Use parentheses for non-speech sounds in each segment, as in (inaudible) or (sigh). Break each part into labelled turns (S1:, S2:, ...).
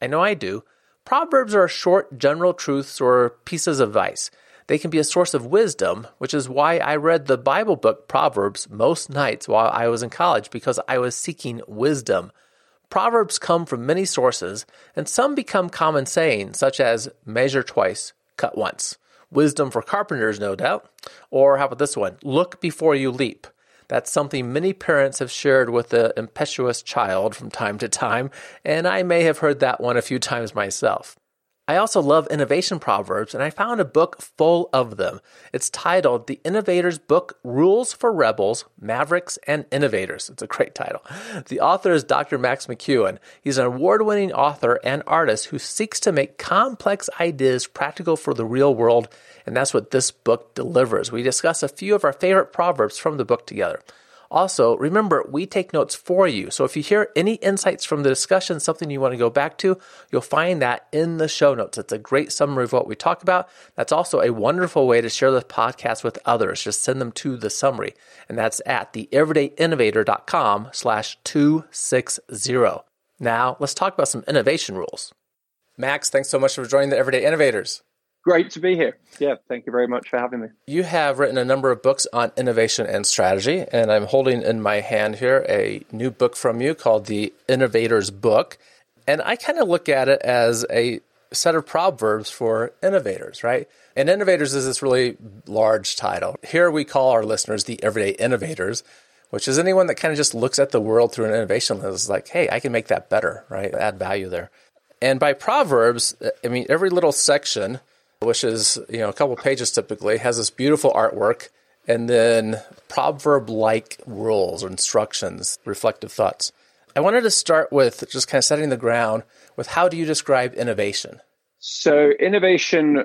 S1: I know I do. Proverbs are short general truths or pieces of advice. They can be a source of wisdom, which is why I read the Bible book Proverbs most nights while I was in college because I was seeking wisdom. Proverbs come from many sources, and some become common sayings, such as measure twice, cut once. Wisdom for carpenters, no doubt. Or how about this one? Look before you leap. That's something many parents have shared with the impetuous child from time to time, and I may have heard that one a few times myself. I also love innovation proverbs, and I found a book full of them. It's titled The Innovator's Book Rules for Rebels, Mavericks, and Innovators. It's a great title. The author is Dr. Max McKeown. He's an award winning author and artist who seeks to make complex ideas practical for the real world, and that's what this book delivers. We discuss a few of our favorite proverbs from the book together. Also, remember, we take notes for you. So if you hear any insights from the discussion, something you want to go back to, you'll find that in the show notes. It's a great summary of what we talk about. That's also a wonderful way to share the podcast with others. Just send them to the summary. And that's at theeverydayinnovator.com slash 260. Now, let's talk about some innovation rules. Max, thanks so much for joining the Everyday Innovators.
S2: Great to be here. Yeah, thank you very much for having me.
S1: You have written a number of books on innovation and strategy, and I'm holding in my hand here a new book from you called The Innovator's Book. And I kind of look at it as a set of proverbs for innovators, right? And innovators is this really large title. Here we call our listeners the everyday innovators, which is anyone that kind of just looks at the world through an innovation lens, like, hey, I can make that better, right? Add value there. And by proverbs, I mean every little section which is you know a couple pages typically, has this beautiful artwork, and then proverb-like rules or instructions, reflective thoughts. I wanted to start with just kind of setting the ground with how do you describe innovation?
S2: So innovation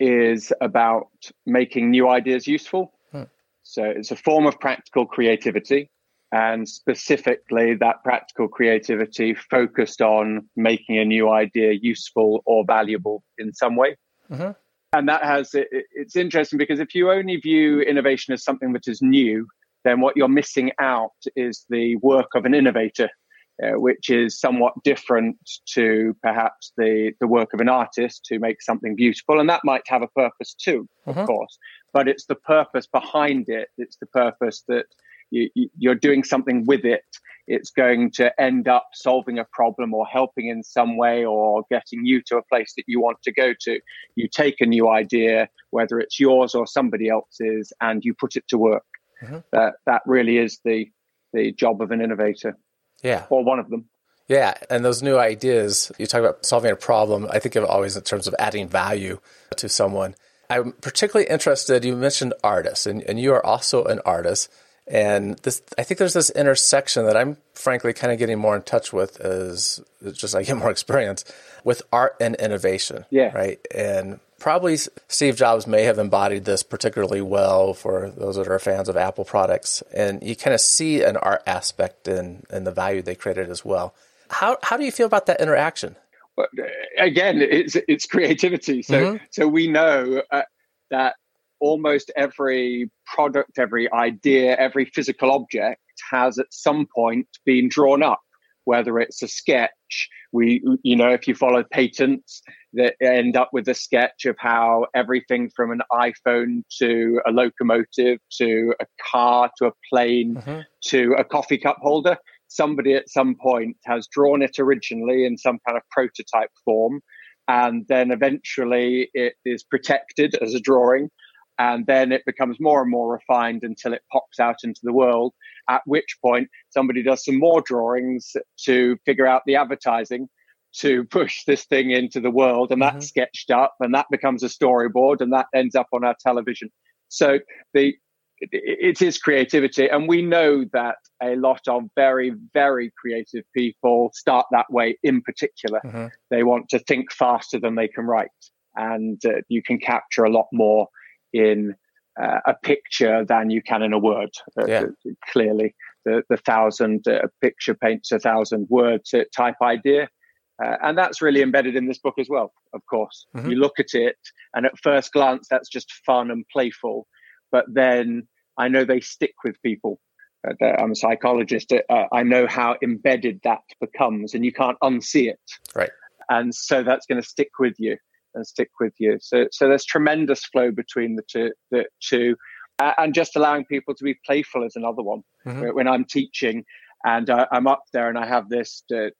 S2: is about making new ideas useful. Hmm. So it's a form of practical creativity and specifically that practical creativity focused on making a new idea useful or valuable in some way. Mm-hmm. And that has, it, it's interesting because if you only view innovation as something that is new, then what you're missing out is the work of an innovator, uh, which is somewhat different to perhaps the, the work of an artist to make something beautiful. And that might have a purpose too, of mm-hmm. course, but it's the purpose behind it. It's the purpose that you, you're doing something with it it's going to end up solving a problem or helping in some way or getting you to a place that you want to go to. You take a new idea, whether it's yours or somebody else's, and you put it to work. Mm-hmm. That that really is the the job of an innovator.
S1: Yeah,
S2: or one of them.
S1: Yeah, and those new ideas, you talk about solving a problem. I think of always in terms of adding value to someone. I'm particularly interested. You mentioned artists, and, and you are also an artist. And this, I think there's this intersection that I'm frankly kind of getting more in touch with as just I get more (laughs) experience with art and innovation.
S2: Yeah.
S1: Right. And probably Steve Jobs may have embodied this particularly well for those that are fans of Apple products. And you kind of see an art aspect in, in the value they created as well. How, how do you feel about that interaction?
S2: Again, it's, it's creativity. So, mm-hmm. so we know uh, that almost every product, every idea, every physical object has at some point been drawn up, whether it's a sketch. We, you know, if you follow patents that end up with a sketch of how everything from an iPhone to a locomotive to a car to a plane mm-hmm. to a coffee cup holder, somebody at some point has drawn it originally in some kind of prototype form. And then eventually it is protected as a drawing and then it becomes more and more refined until it pops out into the world at which point somebody does some more drawings to figure out the advertising to (laughs) push this thing into the world and that's mm-hmm. sketched up and that becomes a storyboard and that ends up on our television so the it, is creativity. And we know that a lot of very, very creative people start that way in particular. Mm-hmm. They want to think faster than they can write. And uh, you can capture a lot more in uh, a picture than you can in a word, uh, yeah. clearly. The, the thousand uh, picture paints a thousand words type idea. Uh, and that's really embedded in this book as well, of course. Mm-hmm. You look at it, and at first glance, that's just fun and playful. But then I know they stick with people. Uh, I'm a psychologist. Uh, I know how embedded that becomes, and you can't unsee it.
S1: Right.
S2: And so that's going to stick with you and stick with you. So, so there's tremendous flow between the two. The two. Uh, and just allowing people to be playful is another one. Mm-hmm. When I'm teaching, and uh, I'm up there, and I have this uh,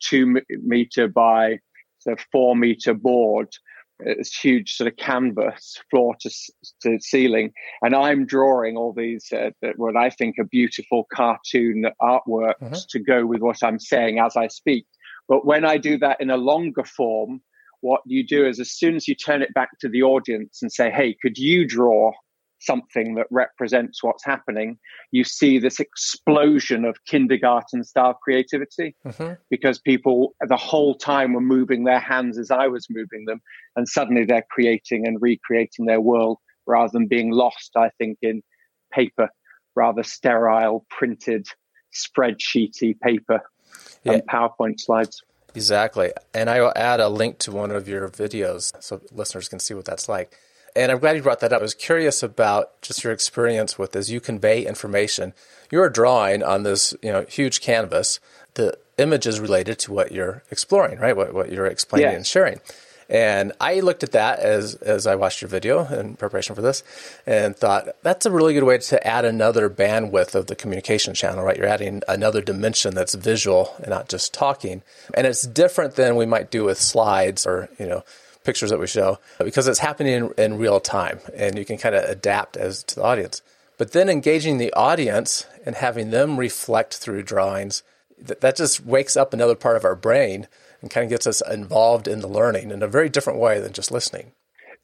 S2: two meter by sort of four meter board, this huge sort of canvas floor to, to ceiling and i'm drawing all these uh, what i think are beautiful cartoon artworks mm-hmm. to go with what i'm saying as i speak but when i do that in a longer form what you do is as soon as you turn it back to the audience and say hey could you draw something that represents what's happening, you see this explosion of kindergarten style creativity mm-hmm. because people the whole time were moving their hands as I was moving them, and suddenly they're creating and recreating their world rather than being lost, I think, in paper, rather sterile, printed, spreadsheety paper yeah. and PowerPoint slides.
S1: Exactly. And I will add a link to one of your videos so listeners can see what that's like. And I'm glad you brought that up. I was curious about just your experience with as you convey information. You're drawing on this, you know, huge canvas. The image is related to what you're exploring, right? What, what you're explaining and sharing. And I looked at that as as I watched your video in preparation for this, and thought that's a really good way to add another bandwidth of the communication channel. Right, you're adding another dimension that's visual and not just talking, and it's different than we might do with slides or you know pictures that we show because it's happening in, in real time and you can kind of adapt as to the audience. But then engaging the audience and having them reflect through drawings, that, that just wakes up another part of our brain and kind of gets us involved in the learning in a very different way than just listening.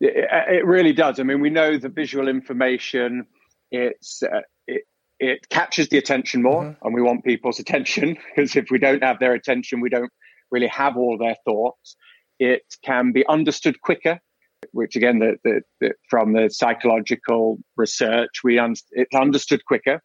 S2: It, it really does. I mean, we know the visual information, it's, uh, it, it captures the attention more, mm-hmm. and we want people's (laughs) attention because if we don't have their attention, we don't really have all their thoughts. It can be understood quicker, which again, the, the, the, from the psychological research, we un- it's understood quicker.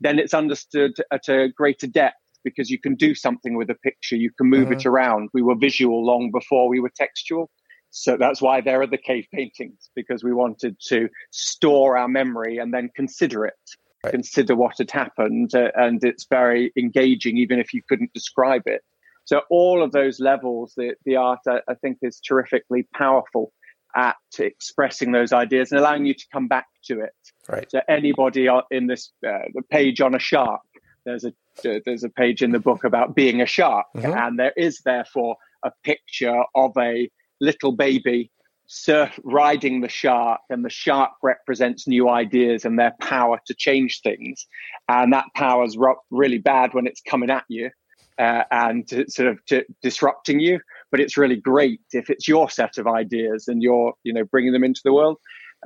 S2: Then it's understood at a greater depth because you can do something with a picture, you can move mm-hmm. it around. We were visual long before we were textual. So that's why there are the cave paintings because we wanted to store our memory and then consider it, right. consider what had happened. Uh, and it's very engaging, even if you couldn't describe it. So all of those levels, the, the art, I, I think, is terrifically powerful at expressing those ideas and allowing you to come back to it.
S1: Right.
S2: So anybody in this uh, page on a shark, there's a there's a page in the book about being a shark, mm-hmm. and there is therefore a picture of a little baby surf riding the shark, and the shark represents new ideas and their power to change things, and that power is really bad when it's coming at you uh, and to, sort of to disrupting you. But it's really great if it's your set of ideas and you're, you know, bringing them into the world.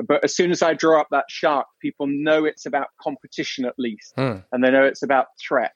S2: But as soon as I draw up that shark, people know it's about competition at least, mm. and they know it's about threat.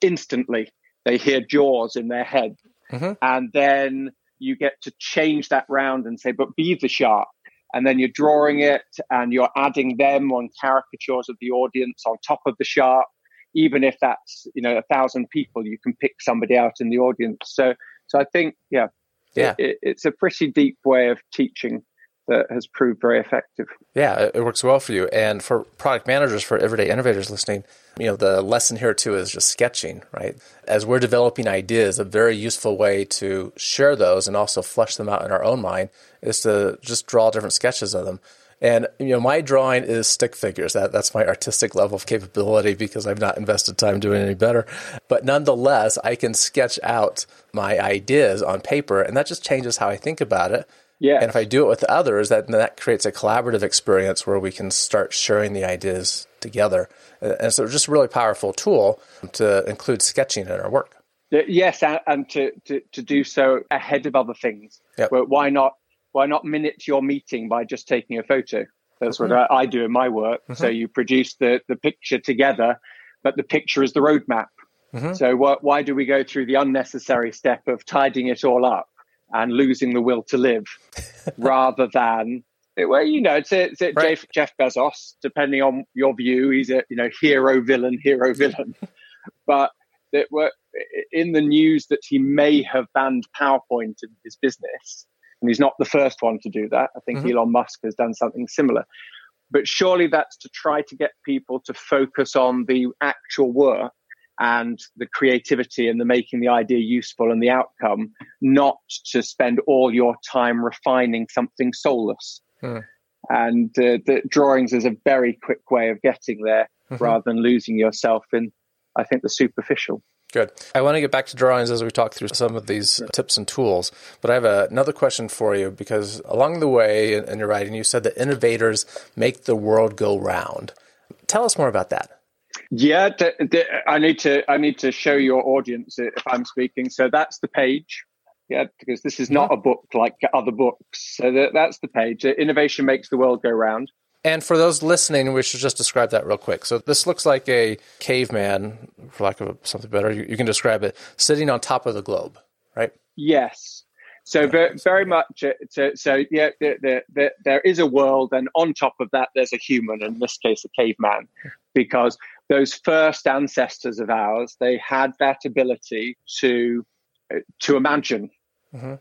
S2: Instantly, they hear Jaws in their head, mm-hmm. and then you get to change that round and say, "But be the shark." and then you're drawing it and you're adding them on caricatures of the audience on top of the shark even if that's you know a thousand people, you can pick somebody out in the audience. So so I think yeah,
S1: yeah,
S2: it, it's a pretty deep way of teaching that has proved very effective.
S1: Yeah, it works well for you. And for product managers, for everyday innovators listening, you know, the lesson here too is just sketching, right? As we're developing ideas, a very useful way to share those and also flesh them out in our own mind is to just draw different sketches of them. And you know, my drawing is stick figures. That that's my artistic level of capability because I've not invested time doing any better. But nonetheless, I can sketch out my ideas on paper, and that just changes how I think about it.
S2: Yeah.
S1: And if I do it with others, that that creates a collaborative experience where we can start sharing the ideas together. And so, it's just a really powerful tool to include sketching in our work.
S2: Yes, and to, to, to do so ahead of other things.
S1: Yep.
S2: Why not why not minute your meeting by just taking a photo? That's what I, I do in my work. Mm-hmm. So you produce the, the picture together, but the picture is the roadmap. Mm-hmm. So what, why do we go through the unnecessary step of tidying it all up and losing the will to live (laughs) rather than well, you know, it's, it's right. Jeff, Jeff Bezos. Depending on your view, he's a you know hero villain, hero villain. but that were in the news that he may have banned PowerPoint in his business, and he's not the first one to do that. I think mm-hmm. Elon Musk has done something similar. But surely that's to try to get people to focus on the actual work and the creativity and the making the idea useful and the outcome, not to spend all your time refining something soulless. Hmm. And uh, the drawings is a very quick way of getting there mm-hmm. rather than losing yourself in, I think, the superficial.
S1: Good. I want to get back to drawings as we talk through some of these tips and tools. But I have a, another question for you because along the way in, in your writing, you said that innovators make the world go round. Tell us more about that.
S2: Yeah, d- d- I need to. I need to show your audience if I'm speaking. So that's the page. Yeah, because this is not a book like other books. So that, that's the page. Innovation makes the world go round.
S1: And for those listening, we should just describe that real quick. So this looks like a caveman, for lack of something better. You, you can describe it sitting on top of the globe, right?
S2: Yes. So very, very much. Uh, so, so yeah, the, the, the, there is a world, and on top of that, there's a human. In this case, a caveman, because those first ancestors of ours, they had that ability to uh, to imagine, mm-hmm.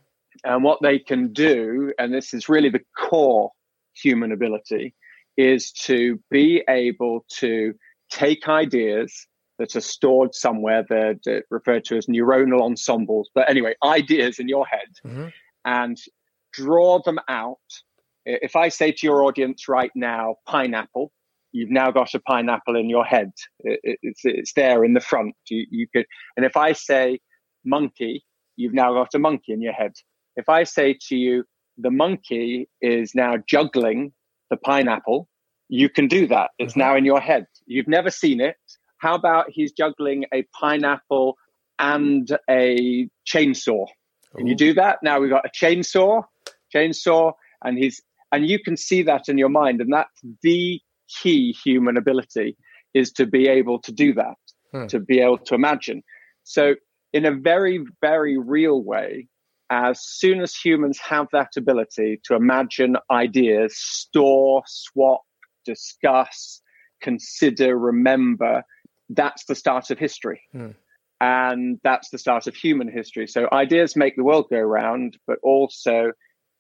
S2: and what they can do, and this is really the core human ability, is to be able to take ideas that are stored somewhere that are referred to as neuronal ensembles. But anyway, (laughs) ideas in your head mm-hmm. and draw them out. If I say to your audience right now, pineapple, you've now got a pineapple in your head. It, it's, it's there in the front. You, you could, and if I say monkey, you've now got a monkey in your head. If I say to you, the monkey is now juggling the pineapple, you can do that. It's mm-hmm. now in your head. You've never seen it. How about he's juggling a pineapple and a chainsaw? Can Ooh. you do that? Now we've got a chainsaw, chainsaw, and he's and you can see that in your mind, and that's the key human ability is to be able to do that, hmm. to be able to imagine. So, in a very, very real way, as soon as humans have that ability to imagine ideas, store, swap, discuss, consider, remember, that's the start of history. Hmm. And that's the start of human history. So ideas make the world go round, but also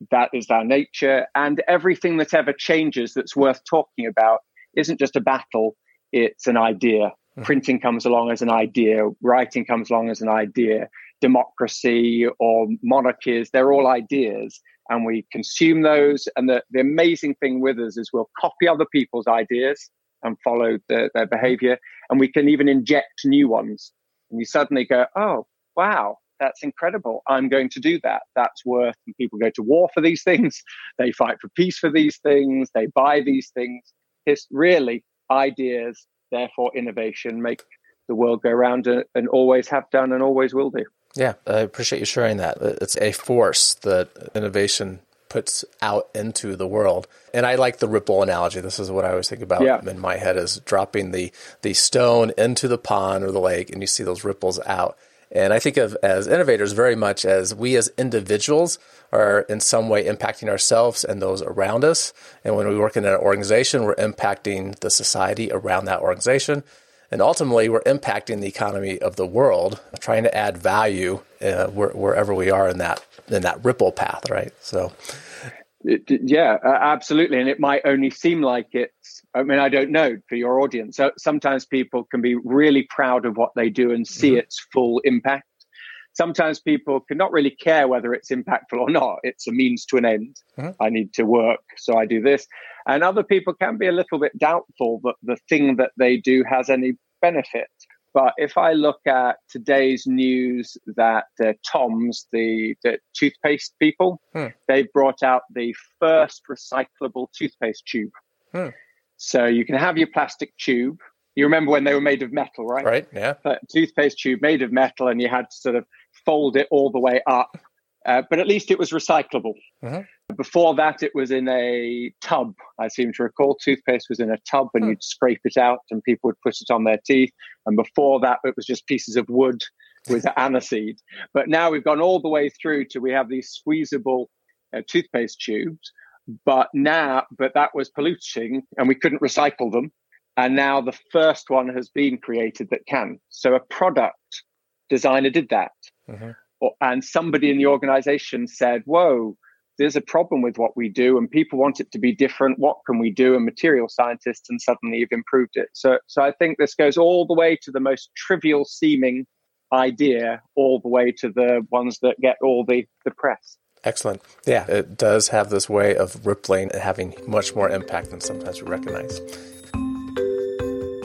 S2: that is our nature. And everything that ever changes that's worth talking about isn't just a battle, it's an idea. Hmm. Printing comes along as an idea, writing comes along as an idea, democracy or monarchies, they're all ideas. And we consume those. And the, the amazing thing with us is we'll copy other people's ideas and follow the, their behavior. And we can even inject new ones. And you suddenly go, oh, wow, that's incredible. I'm going to do that. That's worth. And people go to war for these (laughs) things. They fight for peace for these things. They buy these things. It's really ideas, therefore innovation, make the world go round and, and always have done and always will do.
S1: Yeah, I appreciate you sharing that. It's a force that innovation puts out into the world. And I like the ripple analogy. This is what I always think about yeah. in my head is dropping the the stone into the pond or the lake and you see those ripples out. And I think of as innovators very much as we as individuals are in some way impacting ourselves and those around us. And when we work in an organization, we're impacting the society around that organization. And ultimately, we're impacting the economy of the world, trying to add value uh, wherever we are in that in that ripple path, right? So,
S2: it, yeah, uh, absolutely. And it might only seem like it's. I mean, I don't know for your audience. So sometimes people can be really proud of what they do and see mm-hmm. its full impact. Sometimes people can not really care whether it's impactful or not. It's a means to an end. Mm-hmm. I need to work, so I do this. And other people can be a little bit doubtful that the thing that they do has any benefit. But if I look at today's news that uh, Tom's, the, the, toothpaste people, hmm. they've brought out the first recyclable toothpaste tube. Hmm. So you can have your plastic tube. You remember when they were made of metal, right?
S1: Right, yeah.
S2: But toothpaste tube made of metal, and you had to sort of fold it all the way up uh, but at least it was recyclable. Mm-hmm. Before that, it was in a tub. I seem to recall toothpaste was in a tub, and hmm. you'd scrape it out, and people would put it on their teeth. And before that, it was just pieces of wood with (laughs) aniseed. But now we've gone all the way through to we have these squeezable uh, toothpaste tubes. But now, but that was polluting, and we couldn't recycle them. And now the first one has been created that can. So a product designer did that. Mm-hmm and somebody in the organization said, Whoa, there's a problem with what we do, and people want it to be different. What can we do? And material scientists, and suddenly you've improved it. So, so I think this goes all the way to the most trivial seeming idea, all the way to the ones that get all the, the press.
S1: Excellent. Yeah, it does have this way of rippling and having much more impact than sometimes we recognize.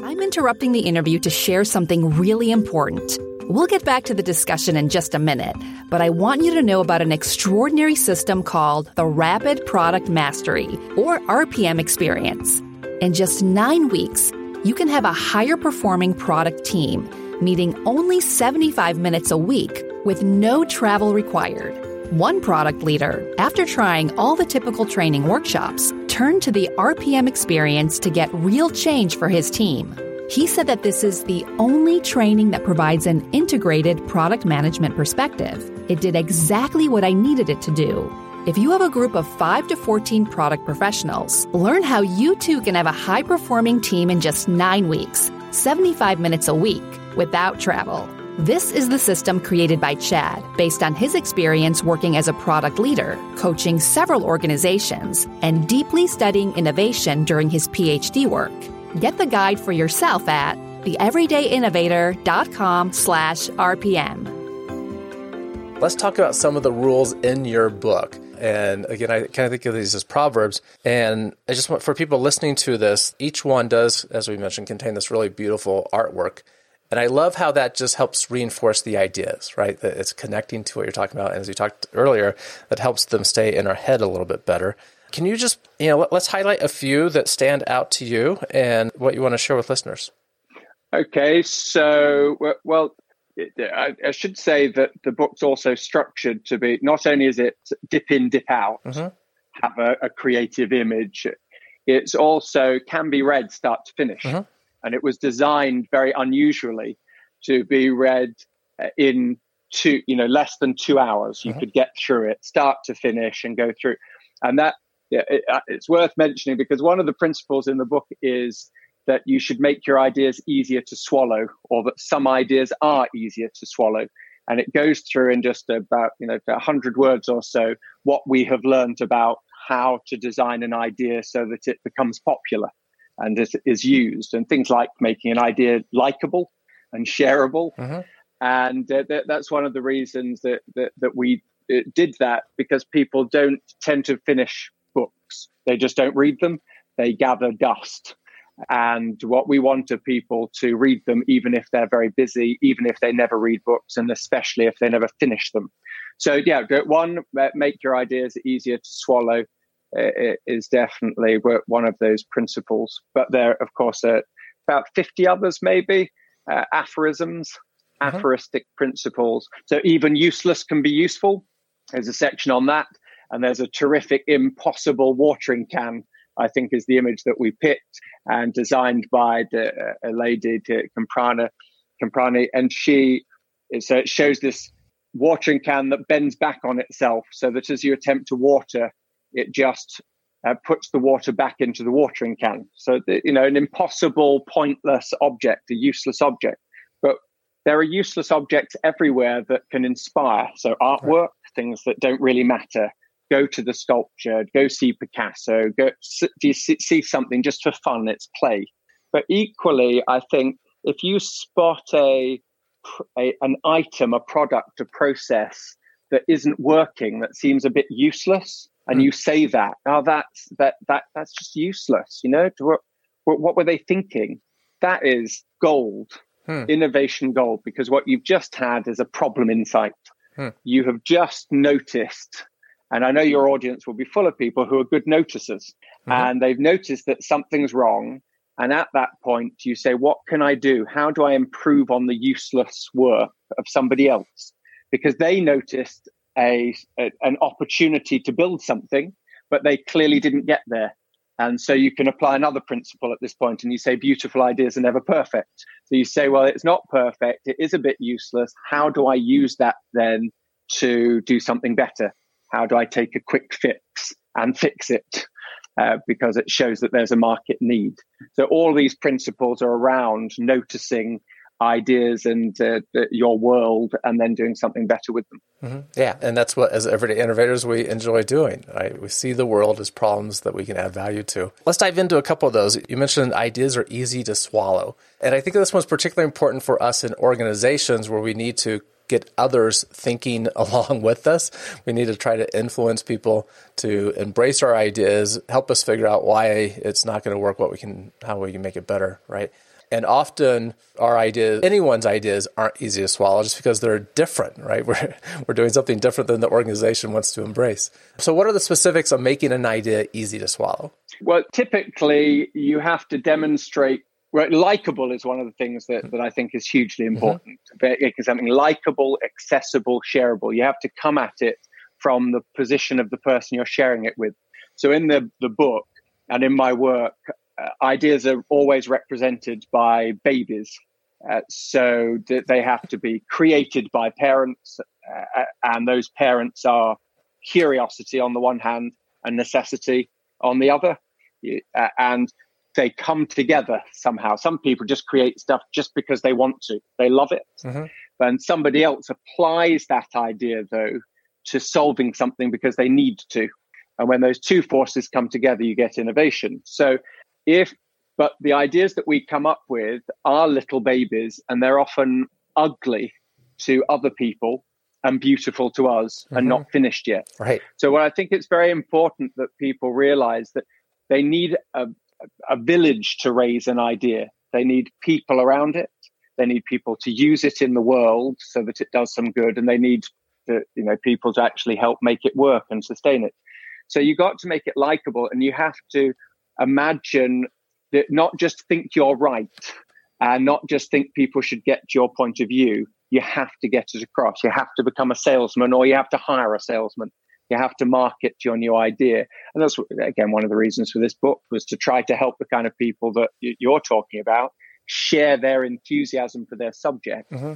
S3: I'm interrupting the interview to share something really important. We'll get back to the discussion in just a minute, but I want you to know about an extraordinary system called the Rapid Product Mastery, or RPM experience. In just nine weeks, you can have a higher performing product team, meeting only 75 minutes a week with no travel required. One product leader, after trying all the typical training workshops, turned to the RPM experience to get real change for his team. He said that this is the only training that provides an integrated product management perspective. It did exactly what I needed it to do. If you have a group of 5 to 14 product professionals, learn how you too can have a high performing team in just 9 weeks, 75 minutes a week, without travel. This is the system created by Chad based on his experience working as a product leader, coaching several organizations, and deeply studying innovation during his PhD work. Get the guide for yourself at theeverydayinnovator.com slash RPM.
S1: Let's talk about some of the rules in your book. And again, I kind of think of these as proverbs. And I just want for people listening to this, each one does, as we mentioned, contain this really beautiful artwork. And I love how that just helps reinforce the ideas, right? That it's connecting to what you're talking about. And as we talked earlier, that helps them stay in our head a little bit better. Can you just, you know, let's highlight a few that stand out to you and what you want to share with listeners?
S2: Okay, so, well, I, should say that the book's also structured to be not only is it dip in, dip out, mm-hmm. have a, a, creative image, it's also can be read start to finish. Mm-hmm. And it was designed very unusually to be read uh, in two, you know, less than two hours. You mm-hmm. could get through it, start to finish, and go through. And that yeah, it, uh, it's worth mentioning because one of the principles in the book is that you should make your ideas easier to swallow, or that some ideas are easier to swallow. And it goes through in just about you know a hundred words or so what we have learned about how to design an idea so that it becomes popular and is, is used, and things like making an idea likable and shareable. Mm-hmm. And uh, th- that's one of the reasons that that, that we uh, did that because people don't tend to finish books. They just don't read them, they gather dust. And what we want are people to read them, even if they're very busy, even if they never read books, and especially if they never finish them. So, yeah, one, make your ideas easier to swallow is definitely one of those principles. But there, of course, are about 50 others, maybe, uh, aphorisms, mm-hmm. aphoristic principles. So, even useless can be useful. There's a section on that and there's a terrific impossible watering can I think is the image that we picked and designed by the, a lady, Comprana, Kamprani. and she so it shows this watering can that bends back on itself, so that as you attempt to water, it just uh, puts the water back into the watering can. So the, you know, an impossible, pointless object, a useless object, but there are useless objects everywhere that can inspire. So artwork, things that don't really matter go to the sculpture, go see Picasso, go see, see something just for fun. It's play. But equally, I think if you spot a, a an item, a product, a process that isn't working, that seems a bit useless, and mm. you say that, oh, that's that that that's just useless. You know, what, what were they thinking? That is gold, hmm. innovation gold, because what you've just had is a problem insight. Hmm. You have just noticed and I know your audience will be full of people who are good noticers mm-hmm. and they've noticed that something's wrong. And at that point, you say, What can I do? How do I improve on the useless work of somebody else? Because they noticed a, a an opportunity to build something, but they clearly didn't get there. And so you can apply another principle at this point and you say beautiful ideas are never perfect. So you say, well, it's not perfect. It is a bit useless. How do I use that then to do something better? How do I take a quick fix and fix it? Uh, because it shows that there's a market need. So all these principles are around noticing ideas and uh, your world and then doing something better with them.
S1: Mm-hmm. Yeah, and that's what, as everyday innovators, we enjoy doing. Right? We see the world as problems that we can add value to. Let's dive into a couple of those. You mentioned ideas are easy to swallow. And I think this one's particularly important for us in organizations where we need to get others thinking (laughs) along with us. We need to try to influence people to embrace our ideas, help us figure out why it's not going to work, what we can, how we can make it better, right? And often our ideas, anyone's ideas aren't easy to swallow just because they're different, right? (laughs) We're, we're doing something different than the organization wants to embrace. So, what are the specifics of making an idea easy to swallow?
S2: Well, typically you have to demonstrate Right, likable is one of the things that, that I think is hugely mm-hmm. important. Mm-hmm. Making something likable, accessible, shareable. You have to come at it from the position of the person you're sharing it with. So in the, the book and in my work, ideas are always represented by babies. Uh, so they have to be created by parents, uh, and those parents are curiosity on the one hand and necessity on the other. Uh, and they come together somehow. Some people just create stuff just because they want to, they love it. Mm-hmm. And somebody else applies that idea, though, to solving something because they need to. And when those two forces come together, you get innovation. So if, but the ideas that we come up with are little babies and they're often ugly to other people and beautiful to us mm-hmm. and not finished yet.
S1: Right.
S2: So what I think it's very important that people realize that they need a, a village to raise an idea. They need people around it. They need people to use it in the world so that it does some good, and they need the, you know people to actually help make it work and sustain it. So you got to make it likable, and you have to imagine that not just think you're right and not just think people should get your point of view. You have to get it across. You have to become a salesman, or you have to hire a salesman. You have to market your new idea. And that's, again, one of the reasons for this book was to try to help the kind of people that you're talking about share their enthusiasm for their subject. Mm-hmm.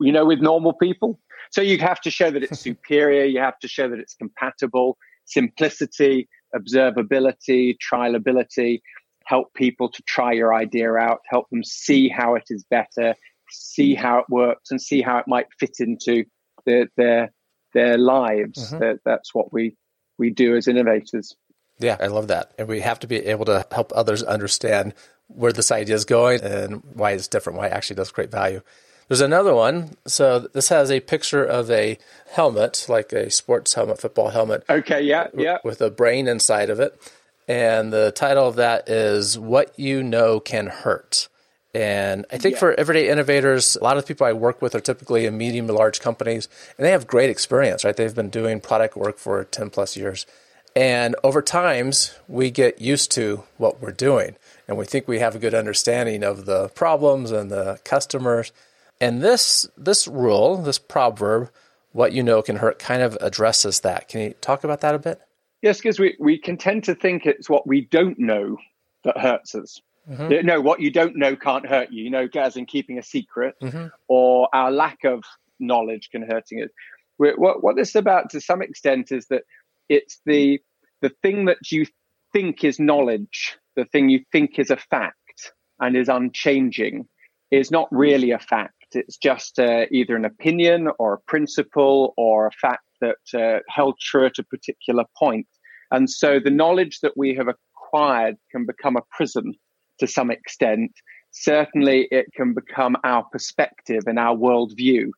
S2: You know, with normal people. So you have to show that it's superior. You have to show that it's compatible, simplicity, observability, trialability, help people to try your idea out, help them see how it is better, see how it works, and see how it might fit into the, their their lives. Mm-hmm. That, that's what we we do as innovators.
S1: Yeah, I love that. And we have to be able to help others understand where this idea is going and why it's different, why it actually does create value. There's another one. So this has a picture of a helmet, like a sports helmet, football helmet.
S2: Okay, yeah, yeah.
S1: With a brain inside of it. And the title of that is What You Know Can Hurt. And I think yeah. for everyday innovators, a lot of the people I work with are typically in medium to large companies, and they have great experience, right? They've been doing product work for 10 plus years. And over times, we get used to what we're doing, and we think we have a good understanding of the problems and the customers. And this this rule, this proverb, what you know can hurt, kind of addresses that. Can you talk about that a bit?
S2: Yes, because we, we can tend to think it's what we don't know that hurts us. Mm-hmm. No, what you don't know can't hurt you. You know, as in keeping a secret, mm-hmm. or our lack of knowledge can hurting it. What what this is about to some extent is that it's the the thing that you think is knowledge, the thing you think is a fact and is unchanging, is not really a fact. It's just uh, either an opinion or a principle or a fact that uh, held true at a particular point. And so the knowledge that we have acquired can become a prison to some extent, certainly it can become our perspective and our worldview.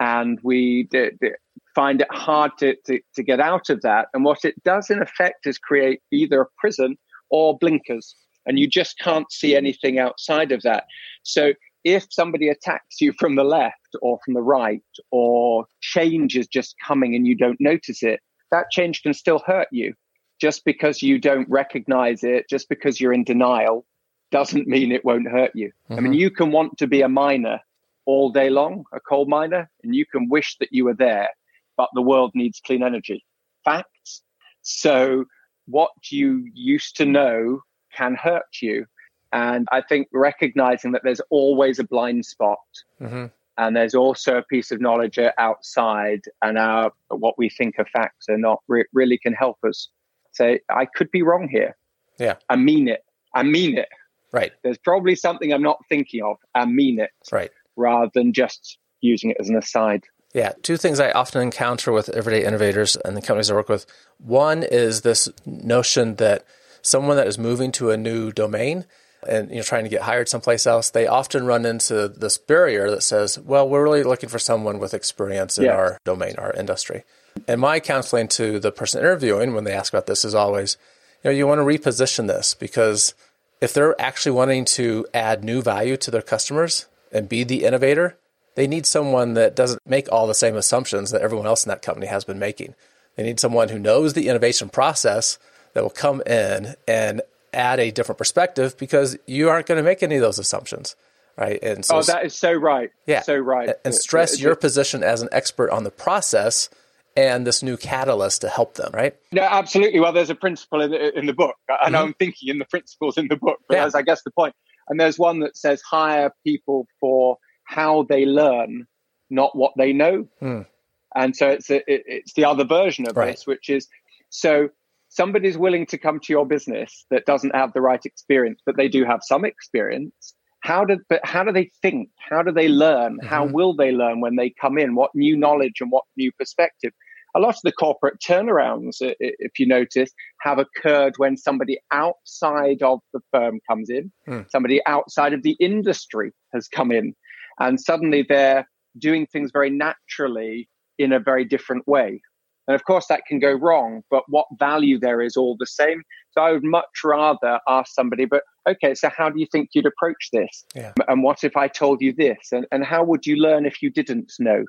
S2: And we d- d- find it hard to, to, to get out of that. And what it does, in effect, is create either a prison or blinkers. And you just can't see anything outside of that. So if somebody attacks you from the left or from the right, or change is just coming and you don't notice it, that change can still hurt you just because you don't recognize it, just because you're in denial doesn't mean it won't hurt you. Mm-hmm. I mean, mm-hmm. you can want to be a miner all day long, a coal miner, and you can wish that you were there. but the world needs clean energy. Facts. So what you used to know can hurt you. And I think recognizing that there's always a blind spot. Mm-hmm. And there's also a piece of knowledge outside, and our what we think are facts are not re- really can help us say, I could be wrong here.
S1: Yeah.
S2: I mean it. I mean it.
S1: Right.
S2: There's probably something I'm not thinking of. I mean it.
S1: Right.
S2: Rather than just using it as an aside.
S1: Yeah, two things I often encounter with everyday innovators and the companies I work with. One is this notion that someone that is moving to a new domain and you know trying to get hired someplace else, they often run into this barrier that says, "Well, we're really looking for someone with experience in our domain, our industry." And my counseling to the person interviewing when they ask about this is always, you know, you want to reposition this because if they're actually wanting to add new value to their customers and be the innovator, they need someone that doesn't make all the same assumptions that everyone else in that company has been making. They need someone who knows the innovation process that will come in and add a different perspective because you aren't going to make any of those assumptions. Right.
S2: And so, oh, that is so right.
S1: Yeah.
S2: So right.
S1: And stress your position as an expert on the process and this new catalyst to help them, right?
S2: No, absolutely. Well, there's a principle in the, in the book. I know mm-hmm. I'm thinking in the principles in the book, but yeah. that's, I guess, the point. And there's one that says hire people for how they learn, not what they know. Mm. And so it's a, it, it's the other version of right. this, which is so somebody's willing to come to your business that doesn't have the right experience, but they do have some experience. How do but how do they think? How do they learn? Mm-hmm. How will they learn when they come in? What new knowledge and what new perspective? A lot of the corporate turnarounds, if you notice, have occurred when somebody outside of the firm comes in, mm. somebody outside of the industry has come in, and suddenly they're doing things very naturally in a very different way. And of course, that can go wrong, but what value there is all the same. So I would much rather ask somebody, but okay, so how do you think you'd approach this? Yeah. And what if I told you this? And, and how would you learn if you didn't know?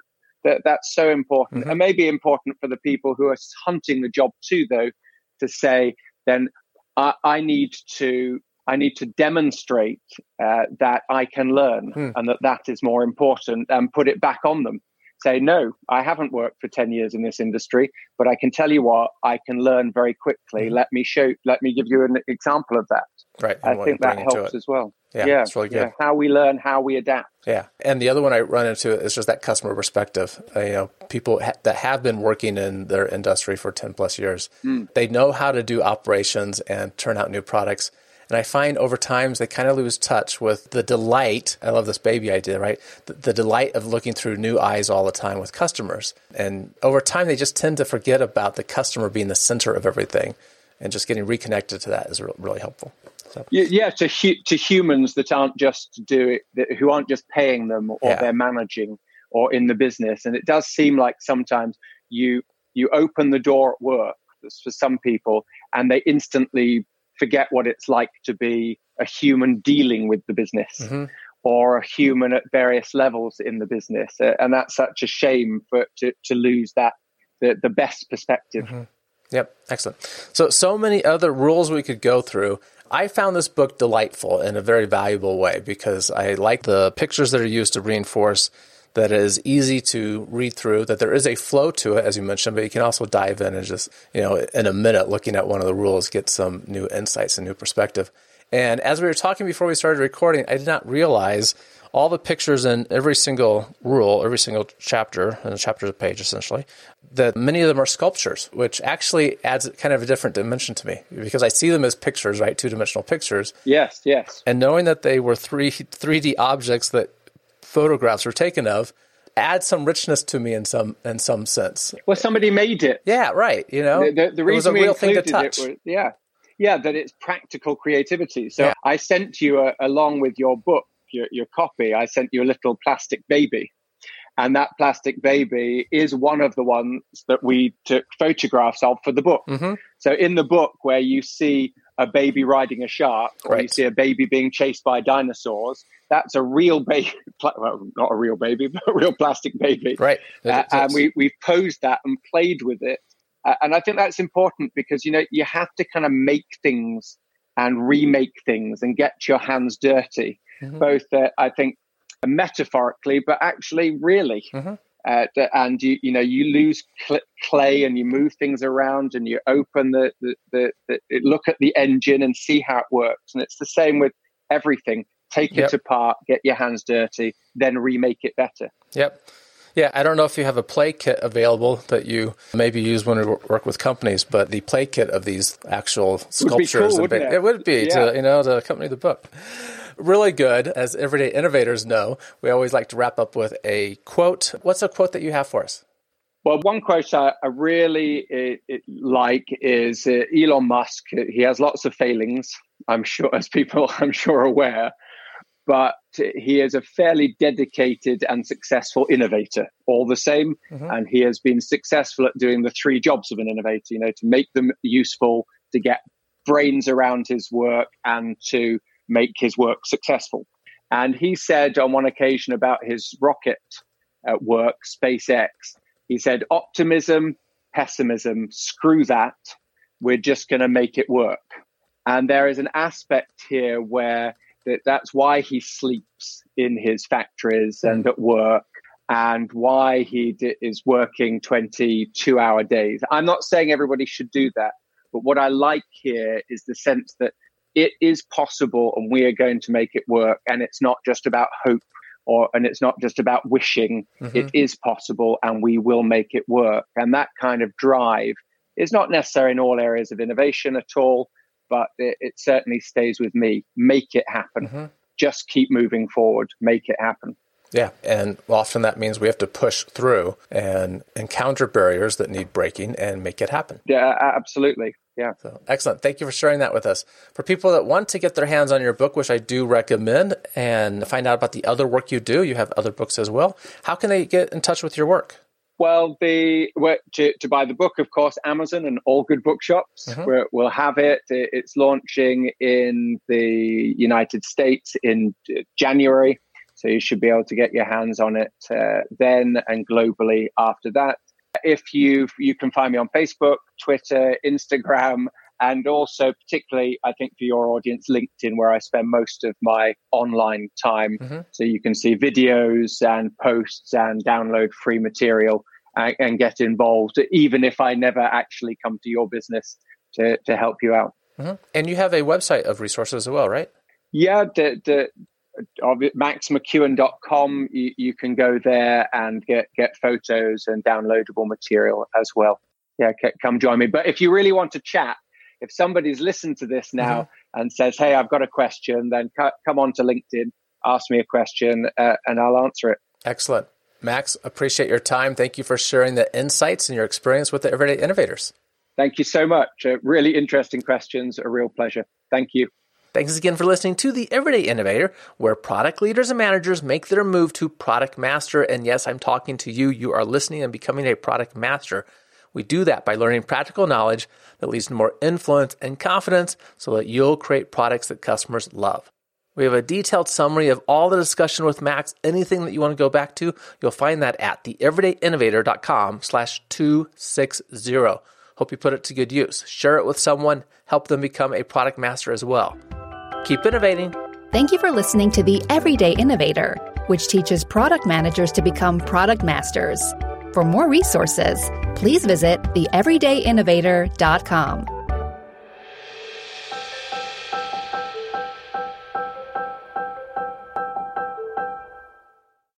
S2: That, that's so important. Mm-hmm. And maybe important for the people who are hunting the job too, though, to say, then I, I need to I need to demonstrate uh, that I can learn hmm. and that that is more important and put it back on them say, no, I haven't worked for 10 years in this industry, but I can tell you what, I can learn very quickly. Mm-hmm. Let me show, let me give you an example of that.
S1: Right.
S2: I think that helps as well.
S1: Yeah, yeah, it's really good. Yeah,
S2: how we learn, how we adapt.
S1: Yeah, and the other one I run into is just that customer perspective. Uh, you know, people ha- that have been working in their industry for ten plus years, mm. they know how to do operations and turn out new products. And I find over times they kind of lose touch with the delight. I love this baby idea, right? The, the, delight of looking through new eyes all the time with customers. And over time, they just tend to forget about the customer being the center of everything. And just getting reconnected to that is really helpful.
S2: So. Yeah, to hu- to humans that aren't just do it, who aren't just paying them or yeah. they're managing or in the business. And it does seem like sometimes you you open the door at work for some people, and they instantly forget what it's like to be a human dealing with the business mm-hmm. or a human at various levels in the business. Uh, and that's such a shame for to, to lose that the, the best perspective. Mm-hmm.
S1: Yep, excellent. So, so many other rules we could go through. I found this book delightful in a very valuable way because I like the pictures that are used to reinforce that is easy to read through, that there is a flow to it, as you mentioned, but you can also dive in and just, you know, in a minute looking at one of the rules, get some new insights and new perspective. And as we were talking before we started recording, I did not realize all the pictures in every single rule, every single chapter, and chapter page essentially, that many of them are sculptures, which actually adds kind of a different dimension to me because I see them as pictures, right? Two dimensional pictures.
S2: Yes, yes.
S1: And knowing that they were three 3D objects that photographs were taken of add some richness to me in some in some sense.
S2: Well, somebody made it.
S1: Yeah, right. You know,
S2: the, the, the reason we included it was yeah, yeah, that it's practical creativity. So yeah. I sent you a, along with your book, your, your copy. I sent you a little plastic baby. And that plastic baby is one of the ones that we took photographs of for the book. Mm-hmm. So in the book, where you see a baby riding a shark, or right. you see a baby being chased by dinosaurs, that's a real baby. (laughs) Well, not a real baby, (laughs) but a real plastic baby.
S1: Right.
S2: Uh, and we we've posed that and played with it, uh, and I think that's important because you know you have to kind of make things and remake things and get your hands dirty, mm-hmm. both uh, I think metaphorically, but actually really. Mm-hmm. Uh, and you you know you lose cl- clay and you move things around and you open the the, the the, look at the engine and see how it works and it's the same with everything take yep. it apart get your hands dirty then remake it better
S1: yep yeah, I don't know if you have a play kit available that you maybe use when you work with companies, but the play kit of these actual sculptures, it would
S2: cool, it?
S1: it? would be yeah. to you know to accompany the book really good. As everyday innovators know, we always like to wrap up with a quote. What's a quote that you have for us?
S2: Well, one quote I, I really it, it like is uh, Elon Musk. He has lots of failings, I'm sure, (laughs) as people I'm sure aware, but he is a fairly dedicated and successful innovator all the same. Mm-hmm. And he has been successful at doing the three jobs of an innovator, you know, to make them useful, to get brains around his work, and to make his work successful. And he said on one occasion about his rocket at work, SpaceX, he said, optimism, pessimism, screw that. We're just going to make it work. And there is an aspect here where that, that's why he sleeps in his factories hmm. and at work and why he d- is working 22 hour days. I'm not saying everybody should do that, but what I like here is the sense that it is possible and we are going to make it work. And it's not just about hope or, and it's not just about wishing. Mm-hmm. It is possible and we will make it work. And that kind of drive is not necessary in all areas of innovation at all, but it, it certainly stays with me. Make it happen. Mm-hmm. Just keep moving forward. Make it happen.
S1: Yeah, and often that means we have to push through and encounter barriers that need breaking and make it happen.
S2: Yeah, absolutely. Yeah.
S1: So, excellent. Thank you for sharing that with us. For people that want to get their hands on your book, which I do recommend, and find out about the other work you do, you have other books as well. How can they get in touch with your work?
S2: Well, the to, to buy the book, of course, Amazon and all good bookshops mm-hmm. will have it. It's launching in the United States in January, so you should be able to get your hands on it uh, then and globally after that. If you you can find me on Facebook, Twitter, Instagram, and also particularly I think for your audience, LinkedIn, where I spend most of my online time. Mm-hmm. So you can see videos and posts and download free material and, and, get involved, even if I never actually come to your business to to help you out.
S1: Mm-hmm. And you have a website of resources as well, right?
S2: Yeah, the, the maxmckeown.com you, you can go there and get get photos and downloadable material as well. Yeah come join me. But if you really want to chat if somebody's listened to this now mm-hmm. and says hey i've got a question then c- come on to linkedin ask me a question uh, and i'll answer it.
S1: Excellent. Max appreciate your time. Thank you for sharing the insights and your experience with the everyday innovators.
S2: Thank you so much. Uh, really interesting questions. A real pleasure. Thank you
S1: Thanks again for listening to The Everyday Innovator, where product leaders and managers make their move to product master. And yes, I'm talking to you. You are listening and becoming a product master. We do that by learning practical knowledge that leads to more influence and confidence so that you'll create products that customers love. We have a detailed summary of all the discussion with Max. Anything that you want to go back to, you'll find that at theeverydayinnovator.com slash 260. Hope you put it to good use. Share it with someone, help them become a product master as well. Keep innovating.
S3: Thank you for listening to The Everyday Innovator, which teaches product managers to become product masters. For more resources, please visit theeverydayinnovator.com.